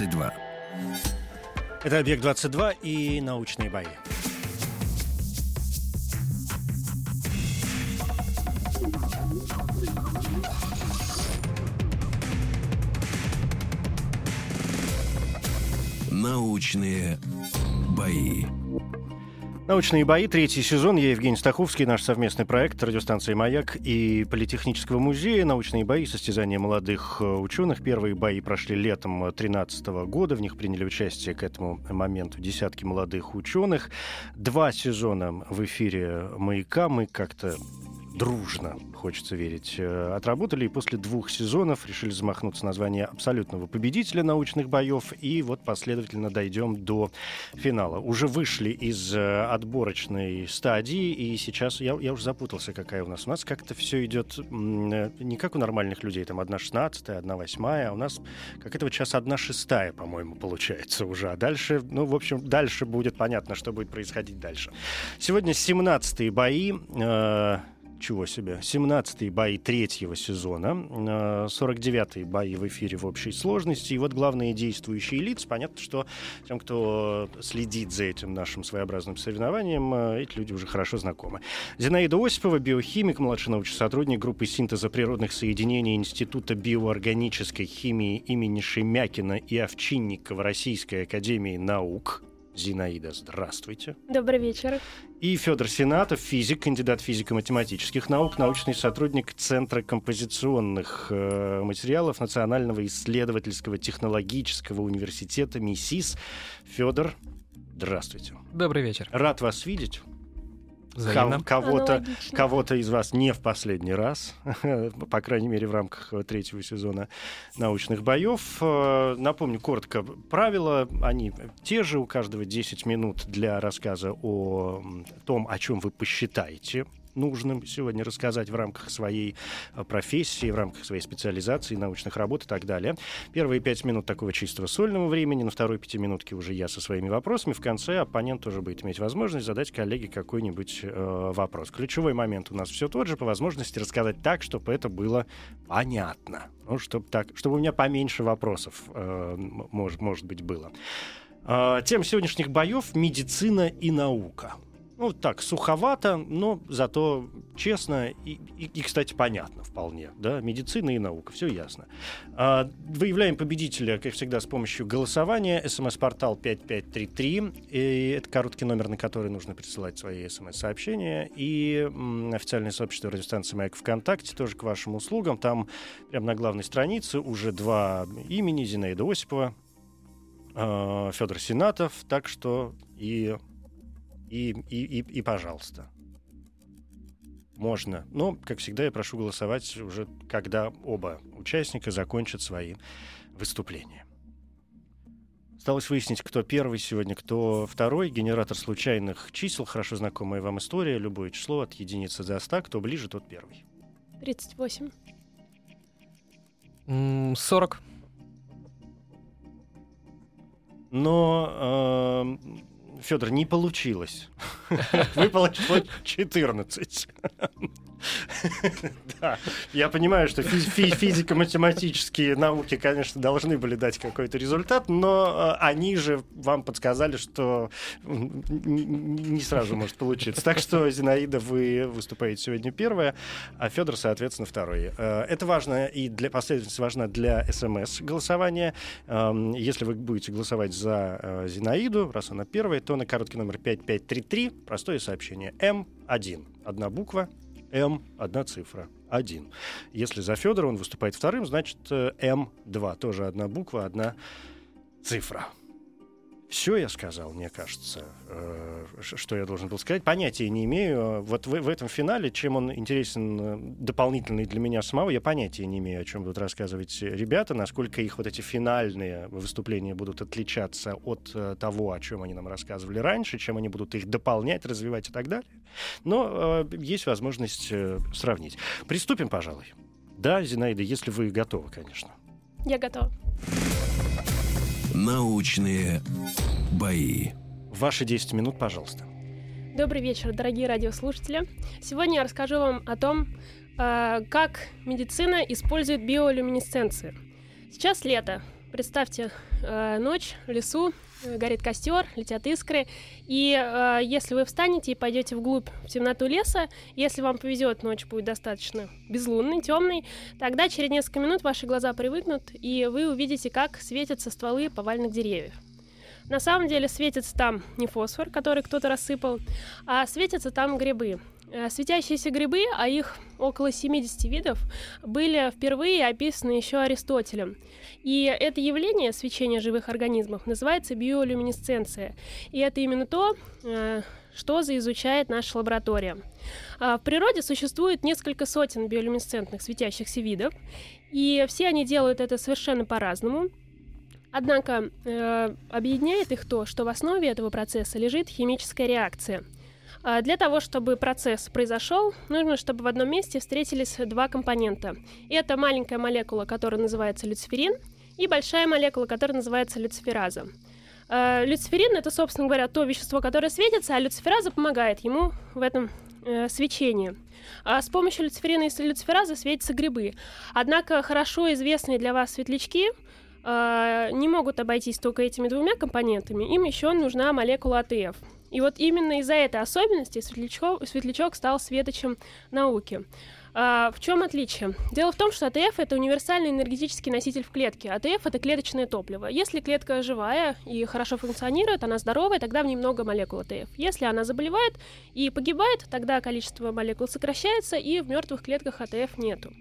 22. Это «Объект-22» и научные бои. Научные бои. Научные бои, третий сезон. Я Евгений Стаховский, наш совместный проект радиостанции «Маяк» и Политехнического музея. Научные бои, состязания молодых э, ученых. Первые бои прошли летом 2013 года. В них приняли участие к этому моменту десятки молодых ученых. Два сезона в эфире «Маяка». Мы как-то дружно, хочется верить, э, отработали. И после двух сезонов решили замахнуться на звание абсолютного победителя научных боев. И вот последовательно дойдем до финала. Уже вышли из э, отборочной стадии. И сейчас я, я уже запутался, какая у нас. У нас как-то все идет э, не как у нормальных людей. Там одна шестнадцатая, одна восьмая. А у нас как это вот сейчас одна шестая, по-моему, получается уже. А дальше, ну, в общем, дальше будет понятно, что будет происходить дальше. Сегодня 17-е бои. Э, чего себе, 17-е бои третьего сезона, э, 49-е бои в эфире в общей сложности. И вот главные действующие лица. Понятно, что тем, кто следит за этим нашим своеобразным соревнованием, э, эти люди уже хорошо знакомы. Зинаида Осипова, биохимик, младший научный сотрудник группы синтеза природных соединений Института биоорганической химии имени Шемякина и Овчинникова Российской Академии Наук. Зинаида, здравствуйте. Добрый вечер. И Федор Сенатов, физик, кандидат физико-математических наук, научный сотрудник Центра композиционных э, материалов Национального исследовательского технологического университета МИСИС. Федор, здравствуйте. Добрый вечер. Рад вас видеть. Взаимно. Кого-то, кого-то из вас не в последний раз, по крайней мере, в рамках третьего сезона научных боев. Э, Напомню коротко правила. Они те же. У каждого 10 минут для рассказа о том, о чем вы посчитаете нужным сегодня рассказать в рамках своей э, профессии, в рамках своей специализации, научных работ и так далее. Первые пять минут такого чистого сольного времени, на второй пятиминутке уже я со своими вопросами. В конце оппонент тоже будет иметь возможность задать коллеге какой-нибудь э, вопрос. Ключевой момент у нас все тот же, по возможности рассказать так, чтобы это было понятно. Ну, чтобы, так, чтобы у меня поменьше вопросов, э, может, может быть, было. Э, тем сегодняшних боев — медицина и наука. Ну, так, суховато, но зато честно и, и, и, кстати, понятно вполне. Да? Медицина и наука, все ясно. А, Выявляем победителя, как всегда, с помощью голосования. СМС-портал 5533. И это короткий номер, на который нужно присылать свои смс-сообщения. И м, официальное сообщество радиостанции «Маяк» ВКонтакте тоже к вашим услугам. Там прямо на главной странице уже два имени. Зинаида Осипова, Федор Сенатов. Так что и и, и, и, и пожалуйста. Можно. Но, как всегда, я прошу голосовать уже, когда оба участника закончат свои выступления. Осталось выяснить, кто первый сегодня, кто второй. Генератор случайных чисел, хорошо знакомая вам история. Любое число от единицы до 100. Кто ближе, тот первый. 38. М, 40. Но, Федор, не получилось. Выпало число 14. Да, я понимаю, что фи- фи- физико-математические науки, конечно, должны были дать какой-то результат, но э, они же вам подсказали, что не сразу может получиться. Так что, Зинаида, вы выступаете сегодня первая, а Федор, соответственно, второй. Э, Это важно и для последовательность важна для СМС-голосования. Эм, Если вы будете голосовать за э, Зинаиду, раз она первая, то на короткий номер 5533 простое сообщение М1. Одна буква, М, одна цифра, один. Если за Федора он выступает вторым, значит э, М2, тоже одна буква, одна цифра. Все я сказал, мне кажется, э, что я должен был сказать. Понятия не имею. Вот в, этом финале, чем он интересен э, дополнительный для меня самого, я понятия не имею, о чем будут рассказывать ребята, насколько их вот эти финальные выступления будут отличаться от э, того, о чем они нам рассказывали раньше, чем они будут их дополнять, развивать и так далее. Но есть возможность сравнить. Приступим, пожалуй. Да, Зинаида, если вы готовы, конечно. Я готова. Научные бои. Ваши 10 минут, пожалуйста. Добрый вечер, дорогие радиослушатели. Сегодня я расскажу вам о том, э, как медицина использует биолюминесценцию. Сейчас лето. Представьте, э, ночь в лесу, горит костер, летят искры. И э, если вы встанете и пойдете вглубь в темноту леса, если вам повезет, ночь будет достаточно безлунной, темной, тогда через несколько минут ваши глаза привыкнут, и вы увидите, как светятся стволы поваленных деревьев. На самом деле светится там не фосфор, который кто-то рассыпал, а светятся там грибы. Э, Светящиеся грибы, а их около 70 видов, были впервые описаны еще Аристотелем. И это явление свечения живых организмов называется биолюминесценция. И это именно то, э, что изучает наша лаборатория. А В природе существует несколько сотен биолюминесцентных светящихся видов, и все они делают это совершенно по-разному. Однако э, объединяет их то, что в основе этого процесса лежит химическая реакция. А Для того, чтобы процесс произошел, нужно, чтобы в одном месте встретились два компонента. Это маленькая молекула, которая называется люциферин, и большая молекула, которая называется люцифераза. Люциферин это, собственно говоря, то вещество, которое светится, а люцифераза помогает ему в этом э, свечении. А с помощью люциферина и люциферазы светятся грибы. Однако хорошо известные для вас светлячки э, не могут обойтись только этими двумя компонентами. Им еще нужна молекула АТФ. И вот именно из-за этой особенности светлячок, светлячок стал светочем науки. А, в чем отличие? Дело в том, что АТФ это универсальный энергетический носитель в клетке. АТФ это клеточное топливо. Если клетка живая и хорошо функционирует, она здоровая, тогда в ней много молекул АТФ. Если она заболевает и погибает, тогда количество молекул сокращается, и в мертвых клетках АТФ нету.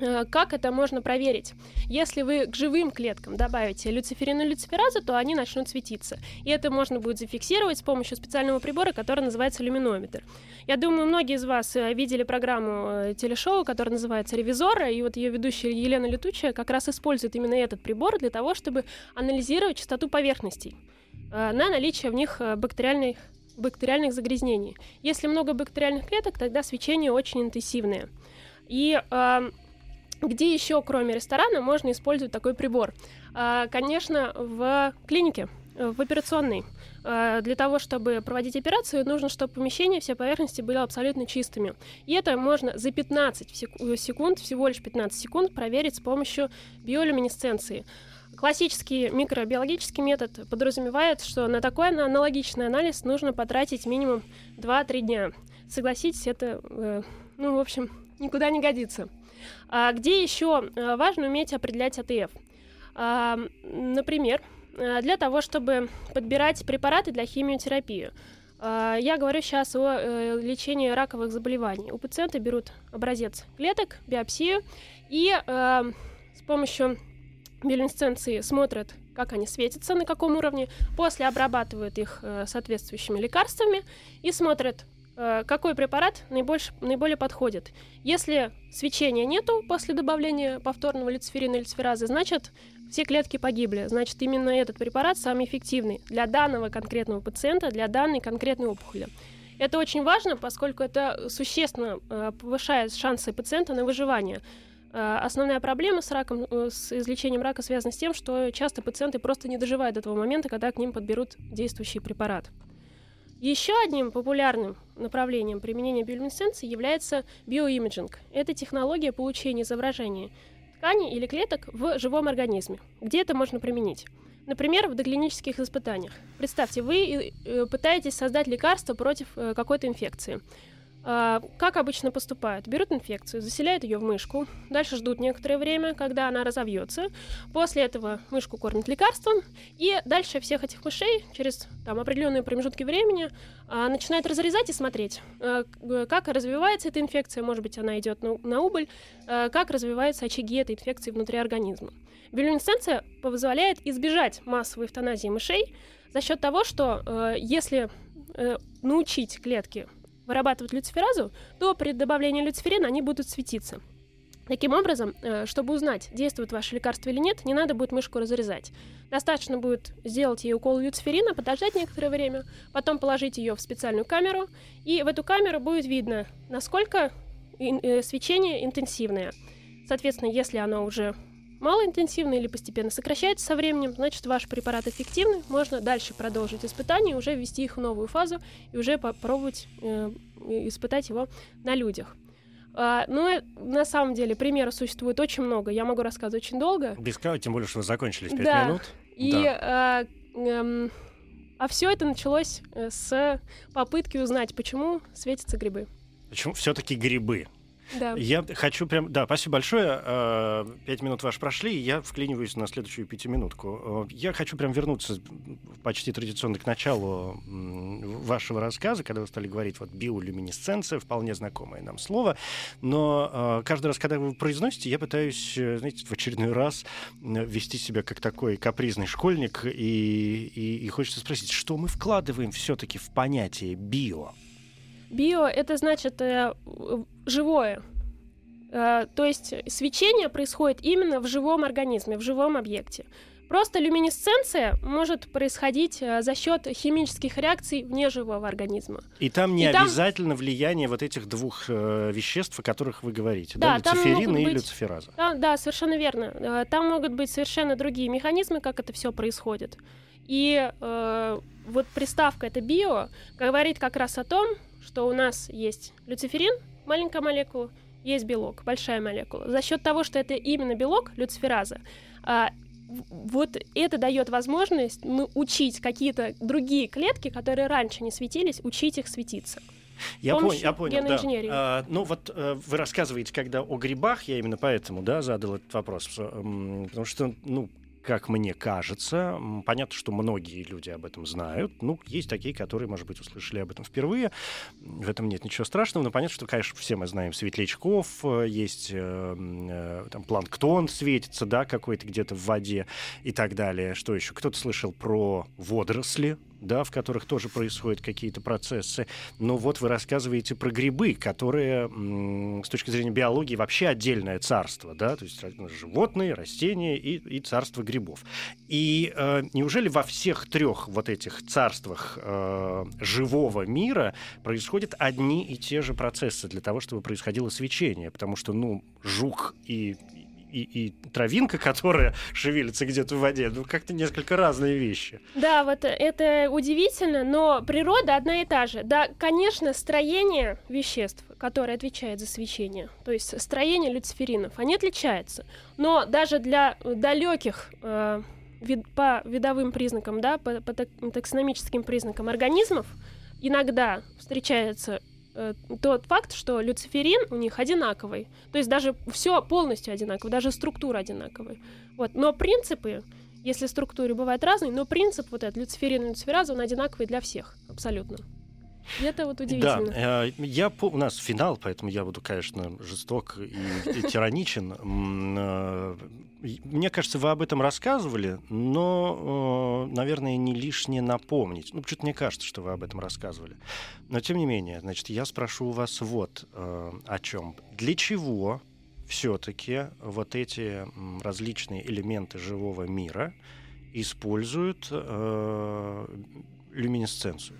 Э, Как это можно проверить? Если вы к живым клеткам добавите люциферин и люциферазу, то они начнут светиться. И это можно будет зафиксировать с помощью специального прибора, который называется люминометр. Я думаю, многие из вас э, видели программу э, телешоу, которая называется «Ревизор», и вот ее ведущая Елена Летучая как раз использует именно этот прибор для того, чтобы анализировать частоту поверхностей на наличие в них бактериальных бактериальных загрязнений. Если много бактериальных клеток, тогда свечение очень интенсивное. И э, где еще, кроме ресторана, можно использовать такой прибор? А, Конечно, в клинике, э, в операционной. А, Для того, чтобы проводить операцию, нужно, чтобы помещение, все поверхности были абсолютно чистыми. И это можно за 15 сек- э, секунд, всего лишь 15 секунд, проверить с помощью биолюминесценции. Классический микробиологический метод подразумевает, что на такой ана- аналогичный анализ нужно потратить минимум 2-3 дня. Согласитесь, это, э, ну, в общем, никуда не годится. А где еще э, важно уметь определять АТФ? А, например, э, для того, чтобы подбирать препараты для химиотерапии. А, Я говорю сейчас о э, лечении раковых заболеваний. У пациента берут образец клеток, биопсию, и с помощью биолюминесценции смотрят, как они светятся, на каком уровне, после обрабатывают их э, соответствующими лекарствами и смотрят, какой препарат наибольш- наиболее подходит. Если свечения нету после добавления повторного люциферина или люциферазы, значит, все клетки погибли. Значит, именно этот препарат самый эффективный для данного конкретного пациента, для данной конкретной опухоли. Это очень важно, поскольку это существенно э, повышает шансы пациента на выживание. Э, Основная проблема с раком, э, с излечением рака связана с тем, что часто пациенты просто не доживают до того момента, когда к ним подберут действующий препарат. Еще одним популярным направлением применения биолюминесценции является биоимиджинг. Это технология получения изображения тканей или клеток в живом организме. Где это можно применить? Например, в доклинических испытаниях. Представьте, вы э, пытаетесь создать лекарство против э, какой-то инфекции. А, Как обычно поступают? Берут инфекцию, заселяют ее в мышку, дальше ждут некоторое время, когда она разовьется. После этого мышку кормят лекарством, и дальше всех этих мышей через там, определенные промежутки времени а, начинают разрезать и смотреть, а, как развивается эта инфекция, может быть, она идет на, на убыль, а, как развиваются очаги этой инфекции внутри организма. Биолюминесценция позволяет избежать массовой эвтаназии мышей за счет того, что э, если э, научить клетки вырабатывать люциферазу, то при добавлении люциферина они будут светиться. Таким образом, э, чтобы узнать, действует ваше лекарство или нет, не надо будет мышку разрезать. Достаточно будет сделать ей укол люциферина, подождать некоторое время, потом положить ее в специальную камеру, и в эту камеру будет видно, насколько э, свечение интенсивное. Соответственно, если оно уже малоинтенсивное или постепенно сокращается со временем, значит ваш препарат эффективный, можно дальше продолжить испытания, уже ввести их в новую фазу и уже попробовать э, испытать его на людях. А, ну, э, на самом деле, примеров существует очень много. Я могу рассказывать очень долго. Без края, тем более, что вы закончились 5 Да. минут. И, а, эм, а все это началось э, с попытки узнать, почему светятся грибы. Почему все-таки грибы? Да. Я хочу прям... Да, спасибо большое. Э, Пять минут ваши прошли, и я вклиниваюсь на следующую пятиминутку. Э, Я хочу прям вернуться почти традиционно к началу вашего рассказа, когда вы стали говорить вот биолюминесценция, вполне знакомое нам слово. Но э, каждый раз, когда вы произносите, я пытаюсь, знаете, в очередной раз вести себя как такой капризный школьник, и, и, и хочется спросить, что мы вкладываем все-таки в понятие био? Био это значит э, живое. Э, то есть свечение происходит именно в живом организме, в живом объекте. Просто люминесценция может происходить э, за счет химических реакций вне живого организма. И там не И там- обязательно влияние вот этих двух э, веществ, о которых вы говорите, Да, да, там люциферин и быть- люцифераза. Да, да, совершенно верно. Э, Там могут быть совершенно другие механизмы, как это все происходит. И э, вот приставка это био говорит как раз о том, что у нас есть люциферин, маленькая молекула, есть белок, большая молекула. За счет того, что это именно белок, люцифераза, а, вот это дает возможность ну, учить какие-то другие клетки, которые раньше не светились, учить их светиться. Я, понял, я понял, да. А, ну вот э, вы рассказываете, когда о грибах, я именно поэтому, да, задал этот вопрос, потому что, ну, как мне кажется, понятно, что многие люди об этом знают. Ну, есть такие, которые, может быть, услышали об этом впервые. В этом нет ничего страшного. Но понятно, что, конечно, все мы знаем светлячков, э, есть э, э, там планктон светится, да, какой-то где-то в воде и так далее. Что еще? Кто-то слышал про водоросли, да, в которых тоже происходят какие-то процессы. Но вот вы рассказываете про грибы, которые с точки зрения биологии вообще отдельное царство, да, то есть животные, растения и, и царство грибов. И э, неужели во всех трех вот этих царствах э, живого мира происходят одни и те же процессы для того, чтобы происходило свечение? Потому что, ну, жук и и, и травинка, которая шевелится где-то в воде, ну как-то несколько разные вещи. Да, вот это удивительно, но природа одна и та же. Да, конечно, строение веществ, которое отвечает за свечение, то есть строение люциферинов, они отличаются. Но даже для далеких э, вид- по видовым признакам, да, по, по так- таксономическим признакам организмов, иногда встречается э, тот факт, что люциферин у них одинаковый. То есть даже все полностью одинаково, даже структура одинаковая. Вот. Но принципы, если структуры бывают разные, но принцип вот этот люциферин и люцифераза, он одинаковый для всех, абсолютно. И это вот удивительно. Да, э, я, у нас финал, поэтому я буду, конечно, жесток и, и тираничен. Э, Мне кажется, вы об этом рассказывали, но, э, наверное, не лишнее напомнить. Ну, почему-то мне кажется, что вы об этом рассказывали. Но, тем не менее, значит, я спрошу у вас вот о чем. Для чего все-таки вот эти различные элементы живого мира используют люминесценцию?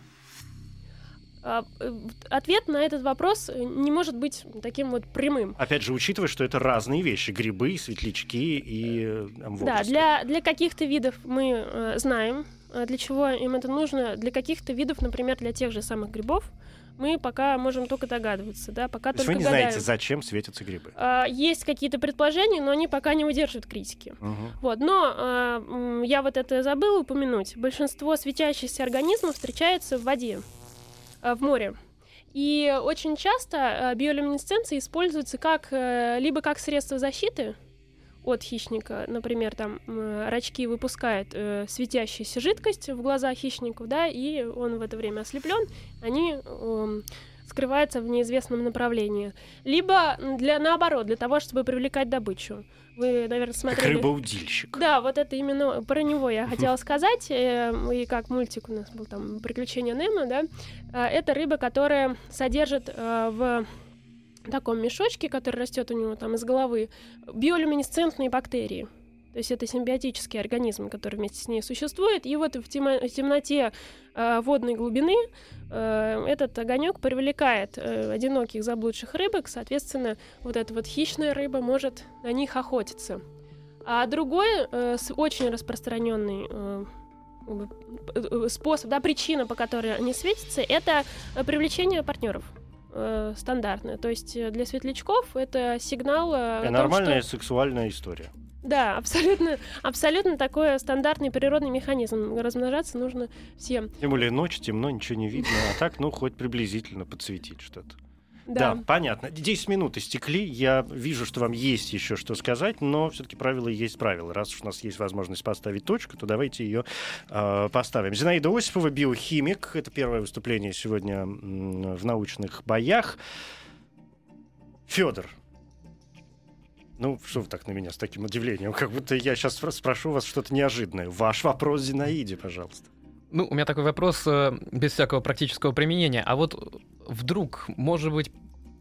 А, э, Ответ на этот вопрос э, не может быть таким вот прямым. Опять же, учитывая, что это разные вещи: грибы, светлячки и э, там, Да, для, для каких-то видов мы э, знаем, для чего им это нужно. Для каких-то видов, например, для тех же самых грибов, мы пока можем только догадываться, да, пока То только вы не гадаем. знаете, зачем светятся грибы. А, Есть какие-то предположения, но они пока не удерживают критики. Мгм. Вот, но а, я вот это забыла упомянуть. Большинство светящихся организмов встречается в воде, в море. И очень часто э, биолюминесценция используется как э, либо как средство защиты от хищника, например, там рачки выпускают э, светящуюся жидкость в глаза хищнику, да, и он в это время ослеплен, они эм, скрываются в неизвестном направлении. Либо для наоборот, для того, чтобы привлекать добычу. Вы, наверное, Как смотрели. рыбоудильщик. Да, вот это именно про него я хотела сказать. э, И как мультик у нас был там «Приключения Немо», да. э, Это рыба, которая содержит э, в таком мешочке, который растет у него там из головы, биолюминесцентные бактерии. То есть это симбиотический организм, который вместе с ней существует. И вот в, темноте э, водной глубины этот огонек привлекает э, одиноких заблудших рыбок. Соответственно, вот эта вот хищная рыба может на них охотиться. А другой э, очень распространенный э, э, способ, да, причина, по которой они светятся, это э, привлечение партнеров э, стандартное. То есть э, для светлячков это сигнал э, о том, Нормальная что- сексуальная история. Да, абсолютно, абсолютно такой стандартный природный механизм. Размножаться нужно всем. Тем более ночь, темно, ничего не видно. А так, ну, хоть приблизительно подсветить что-то. Да. Да. понятно. 10 минут истекли. Я вижу, что вам есть еще что сказать, но все-таки правила есть правила. Раз уж у нас есть возможность поставить точку, то давайте ее э, поставим. Зинаида Осипова, биохимик. Это первое выступление сегодня в научных боях. Федор. Ну, что вы так на меня с таким удивлением? Как будто я сейчас спрошу вас что-то неожиданное. Ваш вопрос Зинаиде, пожалуйста. Ну, у меня такой вопрос э, без всякого практического применения. А вот вдруг, может быть,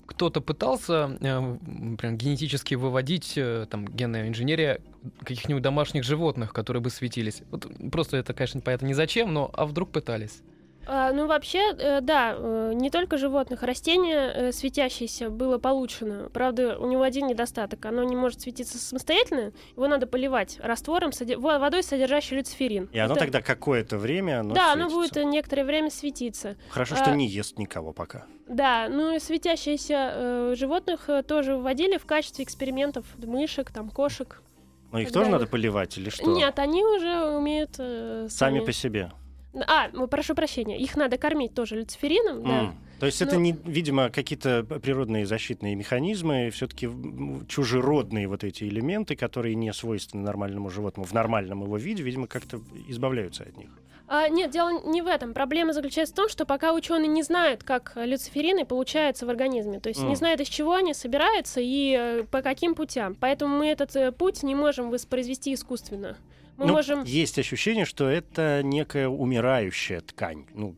кто-то пытался э, прям генетически выводить, э, там, генная инженерия каких-нибудь домашних животных, которые бы светились? Вот просто это, конечно, понятно, не зачем, но а вдруг пытались? А, ну, вообще, э, да, э, не только животных. Растение э, светящееся было получено. Правда, у него один недостаток. Оно не может светиться самостоятельно. Его надо поливать раствором, водой, содержащей люциферин. И оно Это- тогда какое-то время оно Да, оно светится. будет э, некоторое время светиться. Хорошо, а- что не ест никого пока. Да, ну и светящиеся э, животных тоже вводили в качестве экспериментов мышек, там, кошек. Но их тоже вы- надо поливать или что? Нет, они уже умеют э, Сами по себе. А, прошу прощения, их надо кормить тоже люциферином, да. М. То есть это, Ну- не, видимо, какие-то природные защитные механизмы, все-таки чужеродные вот эти элементы, которые не свойственны нормальному животному в нормальном его виде, видимо, как-то избавляются от них. А, нет, дело не в этом. Проблема заключается в том, что пока ученые не знают, как люциферины получаются в организме, то есть не М. знают, из чего они собираются и э, по каким путям. Поэтому мы этот э, путь не можем воспроизвести искусственно. Мы Ну, можем... Есть ощущение, что это некая умирающая ткань, ну,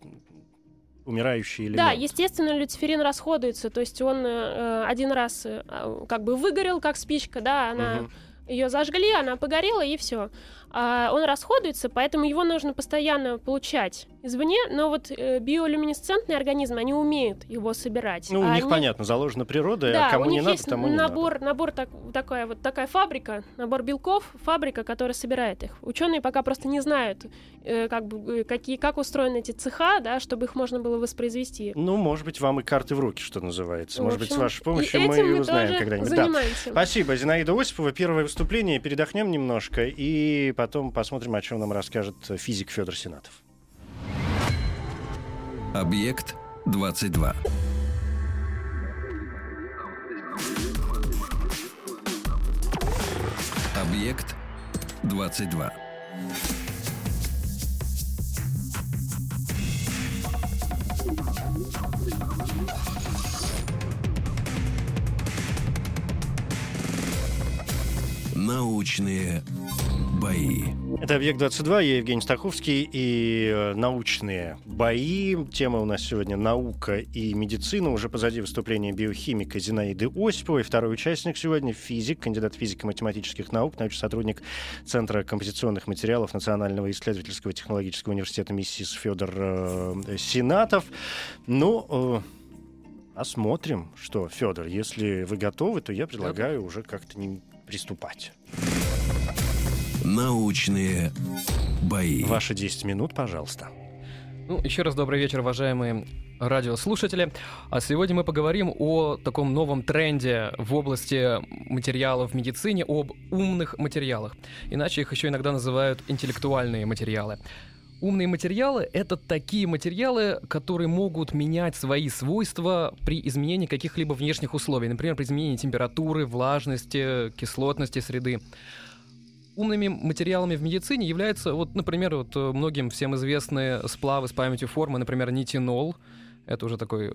умирающий элемент. Да, естественно, люциферин расходуется, то есть он э, один раз э, как бы выгорел, как спичка, да, она Мгм. ее зажгли, она погорела и все. Он расходуется, поэтому его нужно постоянно получать извне, но вот э, биолюминесцентные организмы, они умеют его собирать. Ну, у А них, они- понятно, заложена природа, Да, а кому у них не надо, есть тому не набор, надо. набор так, такая вот такая фабрика, набор белков, фабрика, которая собирает их. Ученые пока просто не знают, э, как бы э, какие, как устроены эти цеха, да, чтобы их можно было воспроизвести. Ну, может быть, вам и карты в руки, что называется. В Может быть, с общем, вашей и помощью мы этим и узнаем когда-нибудь. Да. Спасибо, Зинаида Осипова. Первое выступление. Передохнем немножко и потом посмотрим, о чем нам расскажет физик Федор Сенатов. Объект 22. Объект 22. Научные бои. Это «Объект-22», я Евгений Стаховский и э, научные бои. Тема у нас сегодня «Наука и медицина». Уже позади выступления биохимика Зинаиды Осиповой. Второй участник сегодня — физик, кандидат физико-математических наук, научный сотрудник Центра композиционных материалов Национального исследовательского технологического университета МИСИС Федор э, Сенатов. Ну, э, посмотрим, что, Федор, если вы готовы, то я предлагаю уже как-то не приступать. Научные бои. Ваши 10 минут, пожалуйста. Ну, еще раз добрый вечер, уважаемые радиослушатели. А сегодня мы поговорим о таком новом тренде в области материалов в медицине, об умных материалах. Иначе их еще иногда называют интеллектуальные материалы. Умные материалы — это такие материалы, которые могут менять свои свойства при изменении каких-либо внешних условий, например, при изменении температуры, влажности, кислотности среды. Умными материалами в медицине являются, вот, например, вот э, многим всем известные сплавы с памятью формы, например, нитинол, это уже такой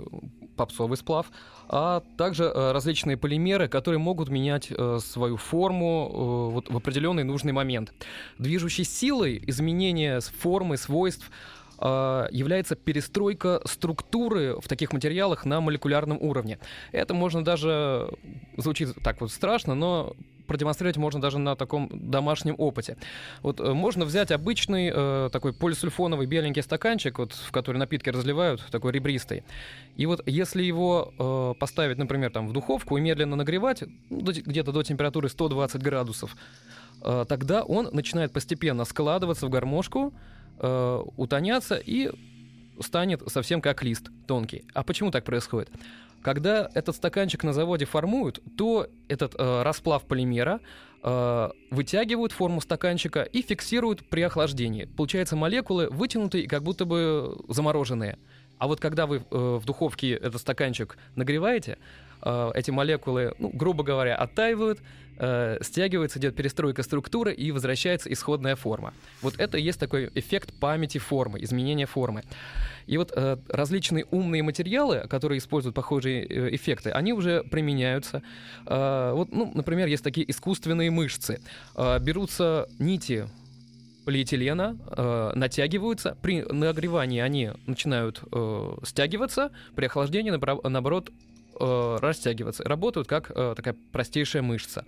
попсовый сплав, а также э, различные полимеры, которые могут менять э, свою форму э, вот в определенный нужный момент. Движущей силой изменения формы, свойств является перестройка структуры в таких материалах на молекулярном уровне. Это можно даже звучит так вот страшно, но продемонстрировать можно даже на таком домашнем опыте. Вот э, можно взять обычный э, такой полисульфоновый беленький стаканчик, вот, в который напитки разливают, такой ребристый. И вот если его э, поставить, например, там в духовку и медленно нагревать, ну, где-то до температуры 120 градусов, э, тогда он начинает постепенно складываться в гармошку, э, утоняться и станет совсем как лист тонкий. А почему так происходит? Когда этот стаканчик на заводе формуют, то этот э, расплав полимера э, вытягивают форму стаканчика и фиксируют при охлаждении. Получается, молекулы вытянутые и как будто бы замороженные. А вот когда вы э, в духовке этот стаканчик нагреваете, э, эти молекулы, ну, грубо говоря, оттаивают, э, стягивается, идет перестройка структуры и возвращается исходная форма. Вот это и есть такой эффект памяти формы, изменения формы. И вот э, различные умные материалы, которые используют похожие э, эффекты, они уже применяются. Э, вот, ну, например, есть такие искусственные мышцы. Э, берутся нити полиэтилена э, натягиваются. При нагревании они начинают э, стягиваться, при охлаждении, наоборот, э, растягиваться. Работают как э, такая простейшая мышца.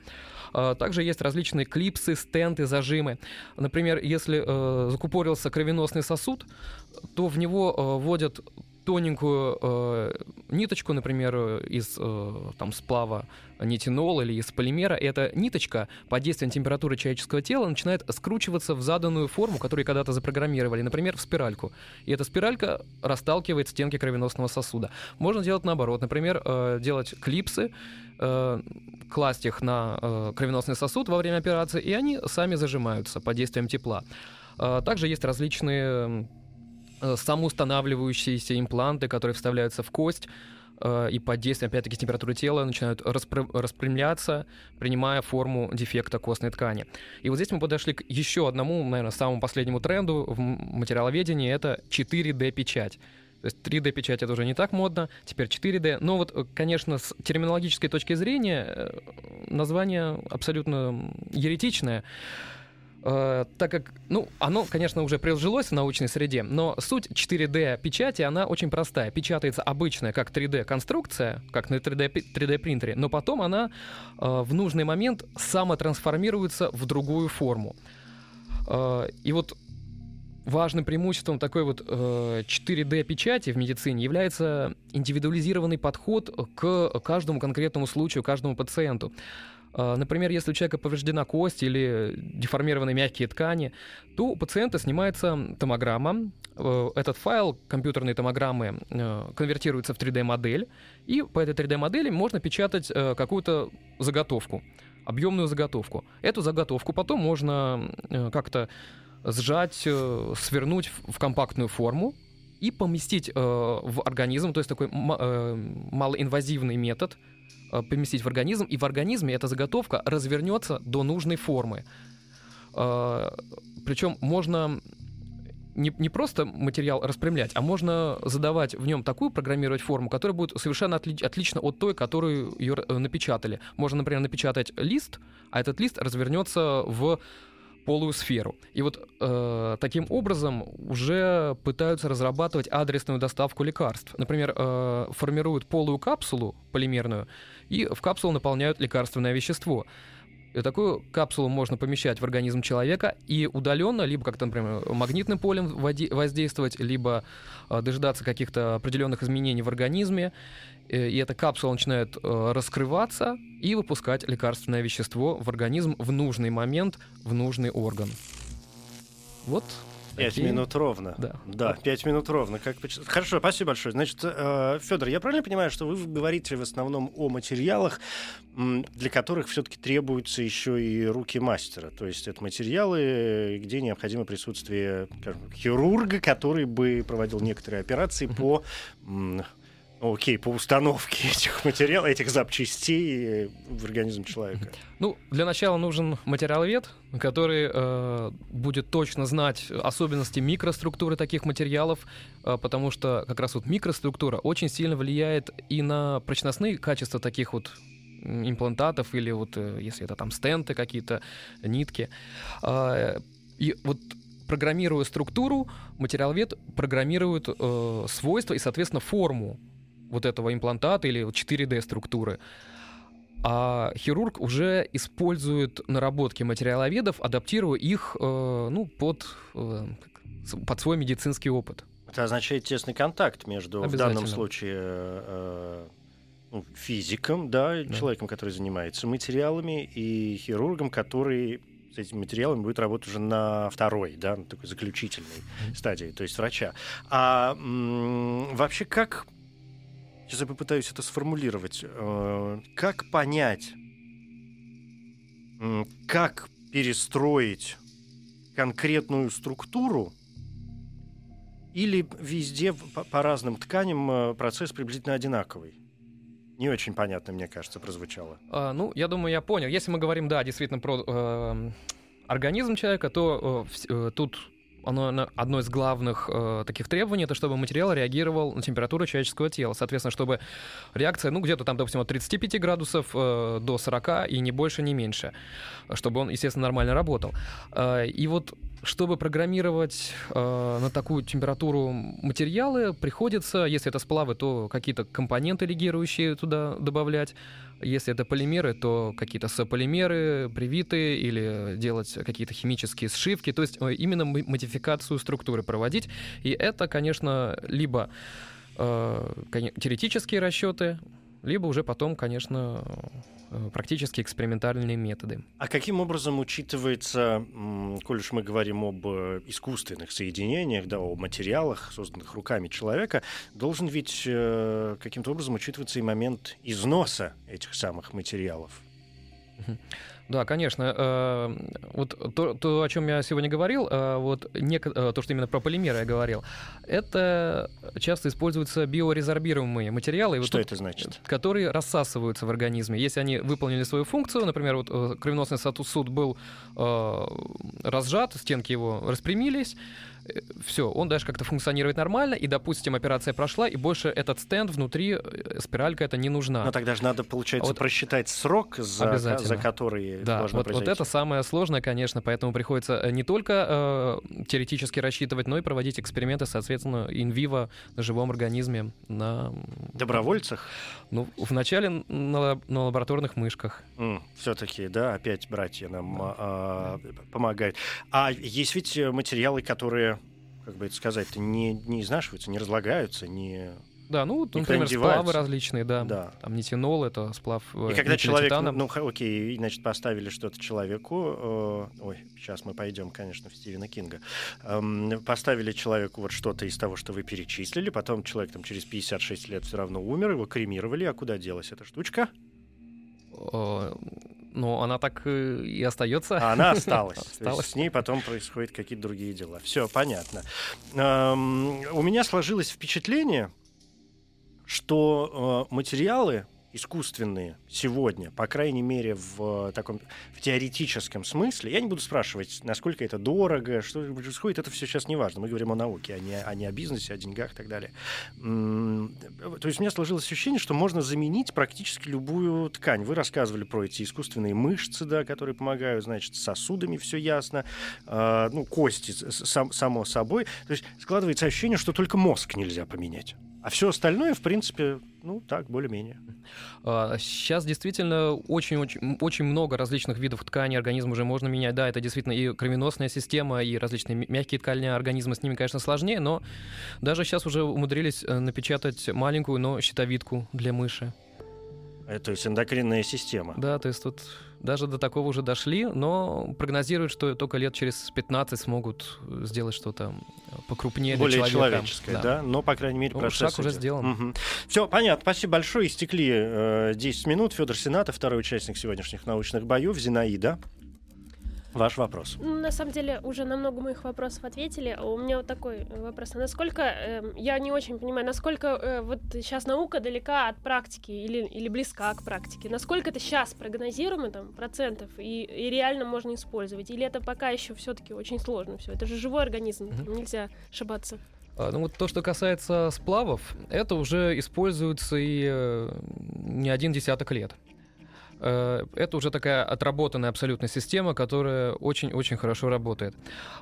Э, также есть различные клипсы, стенты, зажимы. Например, если закупорился кровеносный сосуд, то в него вводят тоненькую э, ниточку, например, из э, там сплава нитинол или из полимера. Эта ниточка под действием температуры человеческого тела начинает скручиваться в заданную форму, которую когда-то запрограммировали, например, в спиральку. И эта спиралька расталкивает стенки кровеносного сосуда. Можно делать наоборот, например, э, делать клипсы, э, класть их на э, кровеносный сосуд во время операции, и они сами зажимаются под действием тепла. Э, также есть различные самоустанавливающиеся импланты, которые вставляются в кость, э, и под действием, опять-таки, температуры тела начинают распря- распрямляться, принимая форму дефекта костной ткани. И вот здесь мы подошли к еще одному, наверное, самому последнему тренду в материаловедении, это 4D-печать. То есть 3D-печать это уже не так модно, теперь 4D. Но вот, э, конечно, с терминологической точки зрения название абсолютно еретичное. Э, так как, ну, оно, конечно, уже прижилось в научной среде, но суть 4D печати, она очень простая. Печатается обычная, как 3D конструкция, как на 3D, 3D принтере, но потом она э, в нужный момент самотрансформируется в другую форму. Э, и вот важным преимуществом такой вот э, 4D печати в медицине является индивидуализированный подход к каждому конкретному случаю, каждому пациенту. А, например, если у человека повреждена кость или деформированы мягкие ткани, то у пациента снимается томограмма. Э, этот файл компьютерной томограммы э, конвертируется в 3D-модель, и по этой 3D-модели можно печатать э, какую-то заготовку, объемную заготовку. Эту заготовку потом можно как-то сжать, свернуть в компактную форму, и поместить в организм, то есть такой малоинвазивный метод, поместить в организм, и в организме эта заготовка развернется до нужной формы. Э, Причем можно не, не просто материал распрямлять, а можно задавать в нем такую программировать форму, которая будет совершенно отли, отлична от той, которую ее э, напечатали. Можно, например, напечатать лист, а этот лист развернется в полую сферу. И вот э, таким образом уже пытаются разрабатывать адресную доставку лекарств. Например, э, формируют полую капсулу полимерную и в капсулу наполняют лекарственное вещество. И такую капсулу можно помещать в организм человека и удаленно, либо как-то, например, магнитным полем воздействовать, либо э, дожидаться каких-то определенных изменений в организме. Э, и эта капсула начинает э, раскрываться и выпускать лекарственное вещество в организм в нужный момент, в нужный орган. Вот Пять минут ровно. Да. Да, пять минут ровно. Как... Хорошо, спасибо большое. Значит, Федор, я правильно понимаю, что вы говорите в основном о материалах, для которых все-таки требуются еще и руки мастера? То есть это материалы, где необходимо присутствие скажем, хирурга, который бы проводил некоторые операции по... ну, Окей, по установке этих материалов, этих запчастей в организм человека. Ну, для начала нужен материаловед, который э, будет точно знать особенности микроструктуры таких материалов, э, потому что как раз вот микроструктура очень сильно влияет и на прочностные качества таких вот имплантатов или вот э, если это там стенты какие-то, нитки. А, И вот программируя структуру, материаловед программирует э, свойства и, соответственно, форму вот этого имплантата или вот 4D-структуры. А хирург уже использует наработки материаловедов, адаптируя их э, ну, под, э, под свой медицинский опыт. Это означает тесный контакт между, в данном случае, э, ну, физиком, да, Да. человеком, который занимается материалами, и хирургом, который с этими материалами будет работать уже на второй, да, на такой заключительной стадии, то есть врача. А м, вообще как, сейчас я попытаюсь это сформулировать, э, как понять, как перестроить конкретную структуру, или везде по, по разным тканям э, процесс приблизительно одинаковый? Не очень понятно, мне кажется, прозвучало. А, ну, я думаю, я понял. Если мы говорим, да, действительно про э, организм человека, то э, э, тут оно одно из главных э, таких требований, это чтобы материал реагировал на температуру человеческого тела. Соответственно, чтобы реакция, ну, где-то там, допустим, от 35 градусов э, до 40 и не больше, не меньше, чтобы он, естественно, нормально работал. Э, и вот чтобы программировать э, на такую температуру материалы, приходится, если это сплавы, то какие-то компоненты легирующие туда добавлять. Если это полимеры, то какие-то сополимеры привитые или делать какие-то химические сшивки. То есть э, именно мо- модификацию структуры проводить. И это, конечно, либо э, теоретические расчеты, либо уже потом, конечно, практически экспериментальные методы. А каким образом учитывается, коль уж мы говорим об э, искусственных соединениях, да, о материалах, созданных руками человека, должен ведь э, каким-то образом учитываться и момент износа этих самых материалов? Да, конечно. э, Вот то, то, о чем я сегодня говорил, э, вот неко- э, то, что именно про полимеры я говорил, это часто используются биорезорбируемые материалы, вот Что тут- это значит? которые рассасываются в организме. Если они выполнили свою функцию, например, вот кровеносный сосуд был разжат, стенки его распрямились, все, он дальше как-то функционирует нормально, и, допустим, операция прошла, и больше этот стенд внутри, спиралька это не нужна. Но тогда же надо, получается, А вот- просчитать срок, за, за который Да, должно вот, вот это самое сложное, конечно, поэтому приходится э, не только э, теоретически рассчитывать, но и проводить эксперименты, соответственно, инвиво на живом организме, на, Добровольцах? ну, вначале на, на лабораторных мышках. Все-таки, да, опять братья нам а, помогают. А есть ведь э, материалы, которые, как бы это сказать, не, не изнашиваются, не разлагаются, не... Да, ну, Никуда например, сплавы различные, да. Да. Там нитинол, это сплав э, И когда человек, никель-титана. ну, х- окей, значит, поставили что-то человеку, э, ой, сейчас мы пойдем, конечно, в Стивена Кинга, Эм, поставили человеку вот что-то из того, что вы перечислили, потом человек там через 56 лет все равно умер, его кремировали, а куда делась эта штучка? Э, Ну, она так э, и остается. А она осталась. Осталась. с ней потом происходят какие-то другие дела. Все, понятно. Эм, у меня сложилось впечатление, что э, материалы искусственные сегодня, по крайней мере в э, таком в теоретическом смысле, я не буду спрашивать, насколько это дорого, что происходит, это все сейчас не важно. Мы говорим о науке, а не, а не о бизнесе, о деньгах и так далее. М, То есть у меня сложилось ощущение, что можно заменить практически любую ткань. Вы рассказывали про эти искусственные мышцы, да, которые помогают, значит, сосудами все ясно, А, ну, кости, само собой. То есть складывается ощущение, что только мозг нельзя поменять. А все остальное, в принципе, ну, так, более-менее. Сейчас действительно очень-очень очень много различных видов тканей организма уже можно менять. Да, это действительно и кровеносная система, и различные мягкие ткани организма, с ними, конечно, сложнее, но даже сейчас уже умудрились э, напечатать маленькую, но щитовидку для мыши. Э, То есть эндокринная система. Да, то есть тут даже до такого уже дошли, но прогнозируют, что только лет через 15 смогут сделать что-то покрупнее Более для человека. человеческое, да. Но, по крайней мере, Ну, процесс шаг уже идет. сделан. Мгм. Все, понятно. Спасибо большое. Истекли э, 10 минут. Федор Сенатов, второй участник сегодняшних научных боев. Зинаида. Ваш вопрос. Ну, на самом деле, уже на много моих вопросов ответили. А У меня вот такой э, вопрос. А насколько, эм, я не очень понимаю, насколько э, вот сейчас наука далека от практики или, или близка к практике? Насколько это сейчас прогнозируемо, там, процентов, и, и реально можно использовать? Или это пока еще все-таки очень сложно все? Это же живой организм, там нельзя ошибаться. А, Ну вот то, что касается сплавов, это уже используется и э, не один десяток лет. Э, Это уже такая отработанная абсолютно система, которая очень-очень хорошо работает.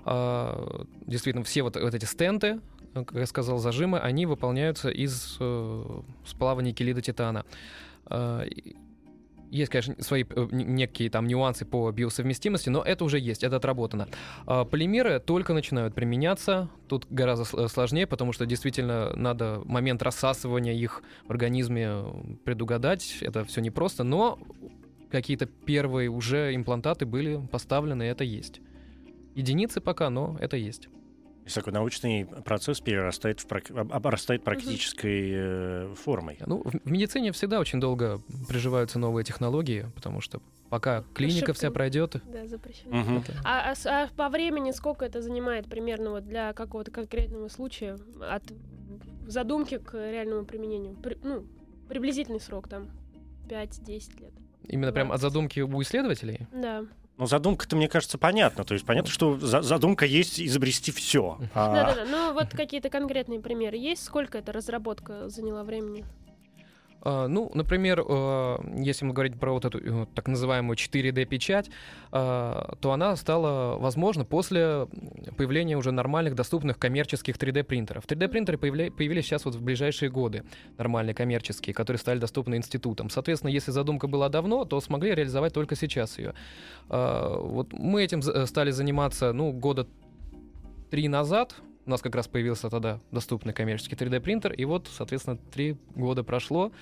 А, Действительно, все вот, вот эти стенты, э, как я сказал, зажимы, они выполняются из э, сплава никелида титана. Есть, конечно, свои э, некие там нюансы по биосовместимости, но это уже есть, это отработано. А Полимеры только начинают применяться. Тут гораздо сл- сложнее, потому что действительно надо момент рассасывания их в организме э, предугадать. Это все непросто, но какие-то первые уже имплантаты были поставлены, это есть. Единицы пока, но это есть. То есть такой научный процесс перерастает в прак- обрастает практической э, формой. Ну, в медицине всегда очень долго приживаются новые технологии, потому что пока клиника вся Ошибка. пройдет. Да, запрещено. Это- А, а а по времени сколько это занимает примерно вот для какого-то конкретного случая от задумки к реальному применению? При- ну, приблизительный срок там 5-10 лет. Именно прям от 20. задумки у исследователей. Да. Ну, задумка-то, мне кажется, понятна. То есть понятно, что за- задумка есть изобрести все. Да, да, да. Ну, вот какие-то конкретные примеры есть? Сколько эта разработка заняла времени? А, Ну, например, э, если мы говорить про вот эту э, так называемую 4D-печать, а, то она стала возможна после появления уже нормальных, доступных коммерческих 3D-принтеров. 3D-принтеры появля- появились сейчас вот в ближайшие годы, нормальные коммерческие, которые стали доступны институтам. Соответственно, если задумка была давно, то смогли реализовать только сейчас ее. А, Вот мы этим за- стали заниматься, ну, года три назад, у нас как раз появился тогда доступный коммерческий 3D-принтер, и вот, соответственно, три года прошло,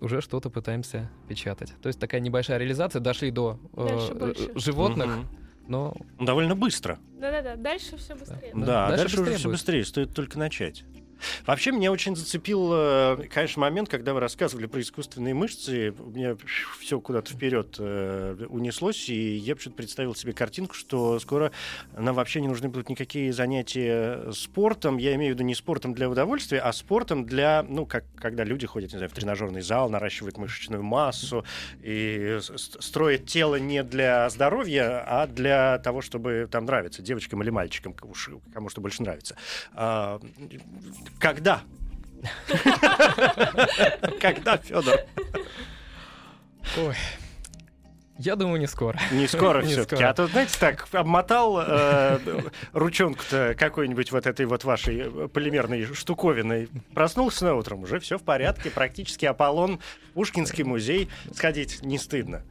уже что-то пытаемся печатать. То есть такая небольшая реализация, дошли до э, э, животных, Мгм. но Довольно быстро. Да-да-да, дальше все быстрее. Да. Да, дальше дальше, уже быстрее все будет. быстрее, стоит только начать. Вообще, меня очень зацепил, э, конечно, момент, когда вы рассказывали про искусственные мышцы. У меня все куда-то вперед э, унеслось, и я почему-то представил себе картинку, что скоро нам вообще не нужны будут никакие занятия спортом. Я имею в виду не спортом для удовольствия, а спортом для, ну, как когда люди ходят, не знаю, в тренажерный зал, наращивают мышечную массу и строят тело не для здоровья, а для того, чтобы там нравиться девочкам или мальчикам, кому, что больше нравится. Когда? Когда, Федор? Ой. Я думаю, не скоро. Не скоро все-таки. А то, знаете, так обмотал э, ручонку-то какой-нибудь вот этой вот вашей э, полимерной штуковиной. Проснулся на утром, уже все в порядке. Практически Аполлон, Пушкинский музей. Сходить не стыдно.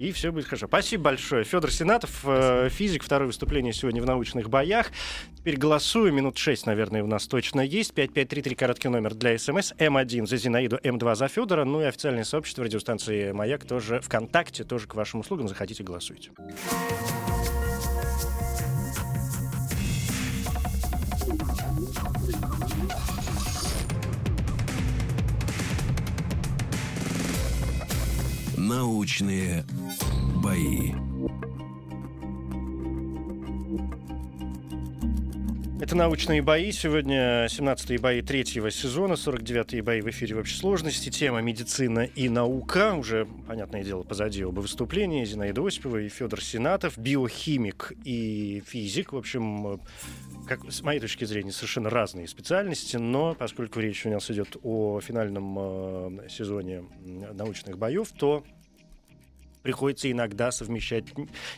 И все будет хорошо. Спасибо большое. Федор Сенатов, э, физик, второе выступление сегодня в научных боях. Теперь голосуем. Минут 6, наверное, у нас точно есть. 5533, короткий номер для СМС. М1 за Зинаиду, М2 за Федора. Ну и официальное сообщество радиостанции «Маяк» тоже ВКонтакте, тоже к вашим услугам. Заходите, голосуйте. Научные бои. Это «Научные бои». Сегодня 17-е бои третьего сезона, 49-е бои в эфире в общей сложности. Тема «Медицина и наука». Уже, понятное дело, позади оба выступления. Зинаида Осипова и Федор Сенатов. Биохимик и физик. В общем, как, с моей точки зрения, совершенно разные специальности. Но поскольку речь у нас идет о финальном э, сезоне научных боев, то приходится иногда совмещать.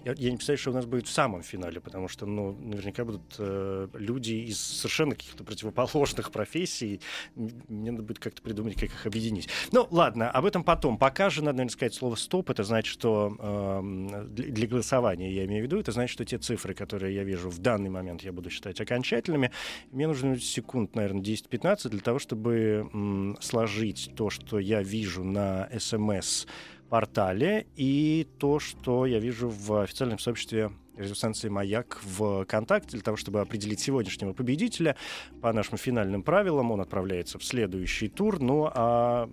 Я, я не представляю, что у нас будет в самом финале, потому что, ну, наверняка будут э, люди из совершенно каких-то противоположных профессий. Мне надо будет как-то придумать, как их объединить. Ну, ладно, об этом потом. Пока же надо, наверное, сказать слово «стоп». Это значит, что для, для голосования, я имею в виду, это значит, что те цифры, которые я вижу в данный момент, я буду считать окончательными. Мне нужно секунд, наверное, 10-15 для того, чтобы м, сложить то, что я вижу на СМС портале и то, что я вижу в официальном сообществе радиостанции «Маяк» ВКонтакте. Для того, чтобы определить сегодняшнего победителя, по нашим финальным правилам он отправляется в следующий тур. Ну а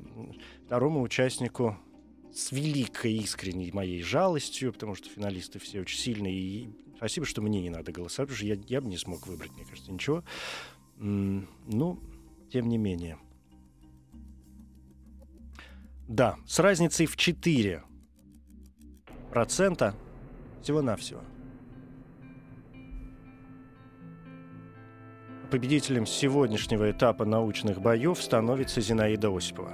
второму участнику с великой искренней моей жалостью, потому что финалисты все очень сильные. И спасибо, что мне не надо голосовать, потому что я, я бы не смог выбрать, мне кажется, ничего. Ну, тем не менее. Да, с разницей в 4 процента всего-навсего. Победителем сегодняшнего этапа научных боев становится Зинаида Осипова.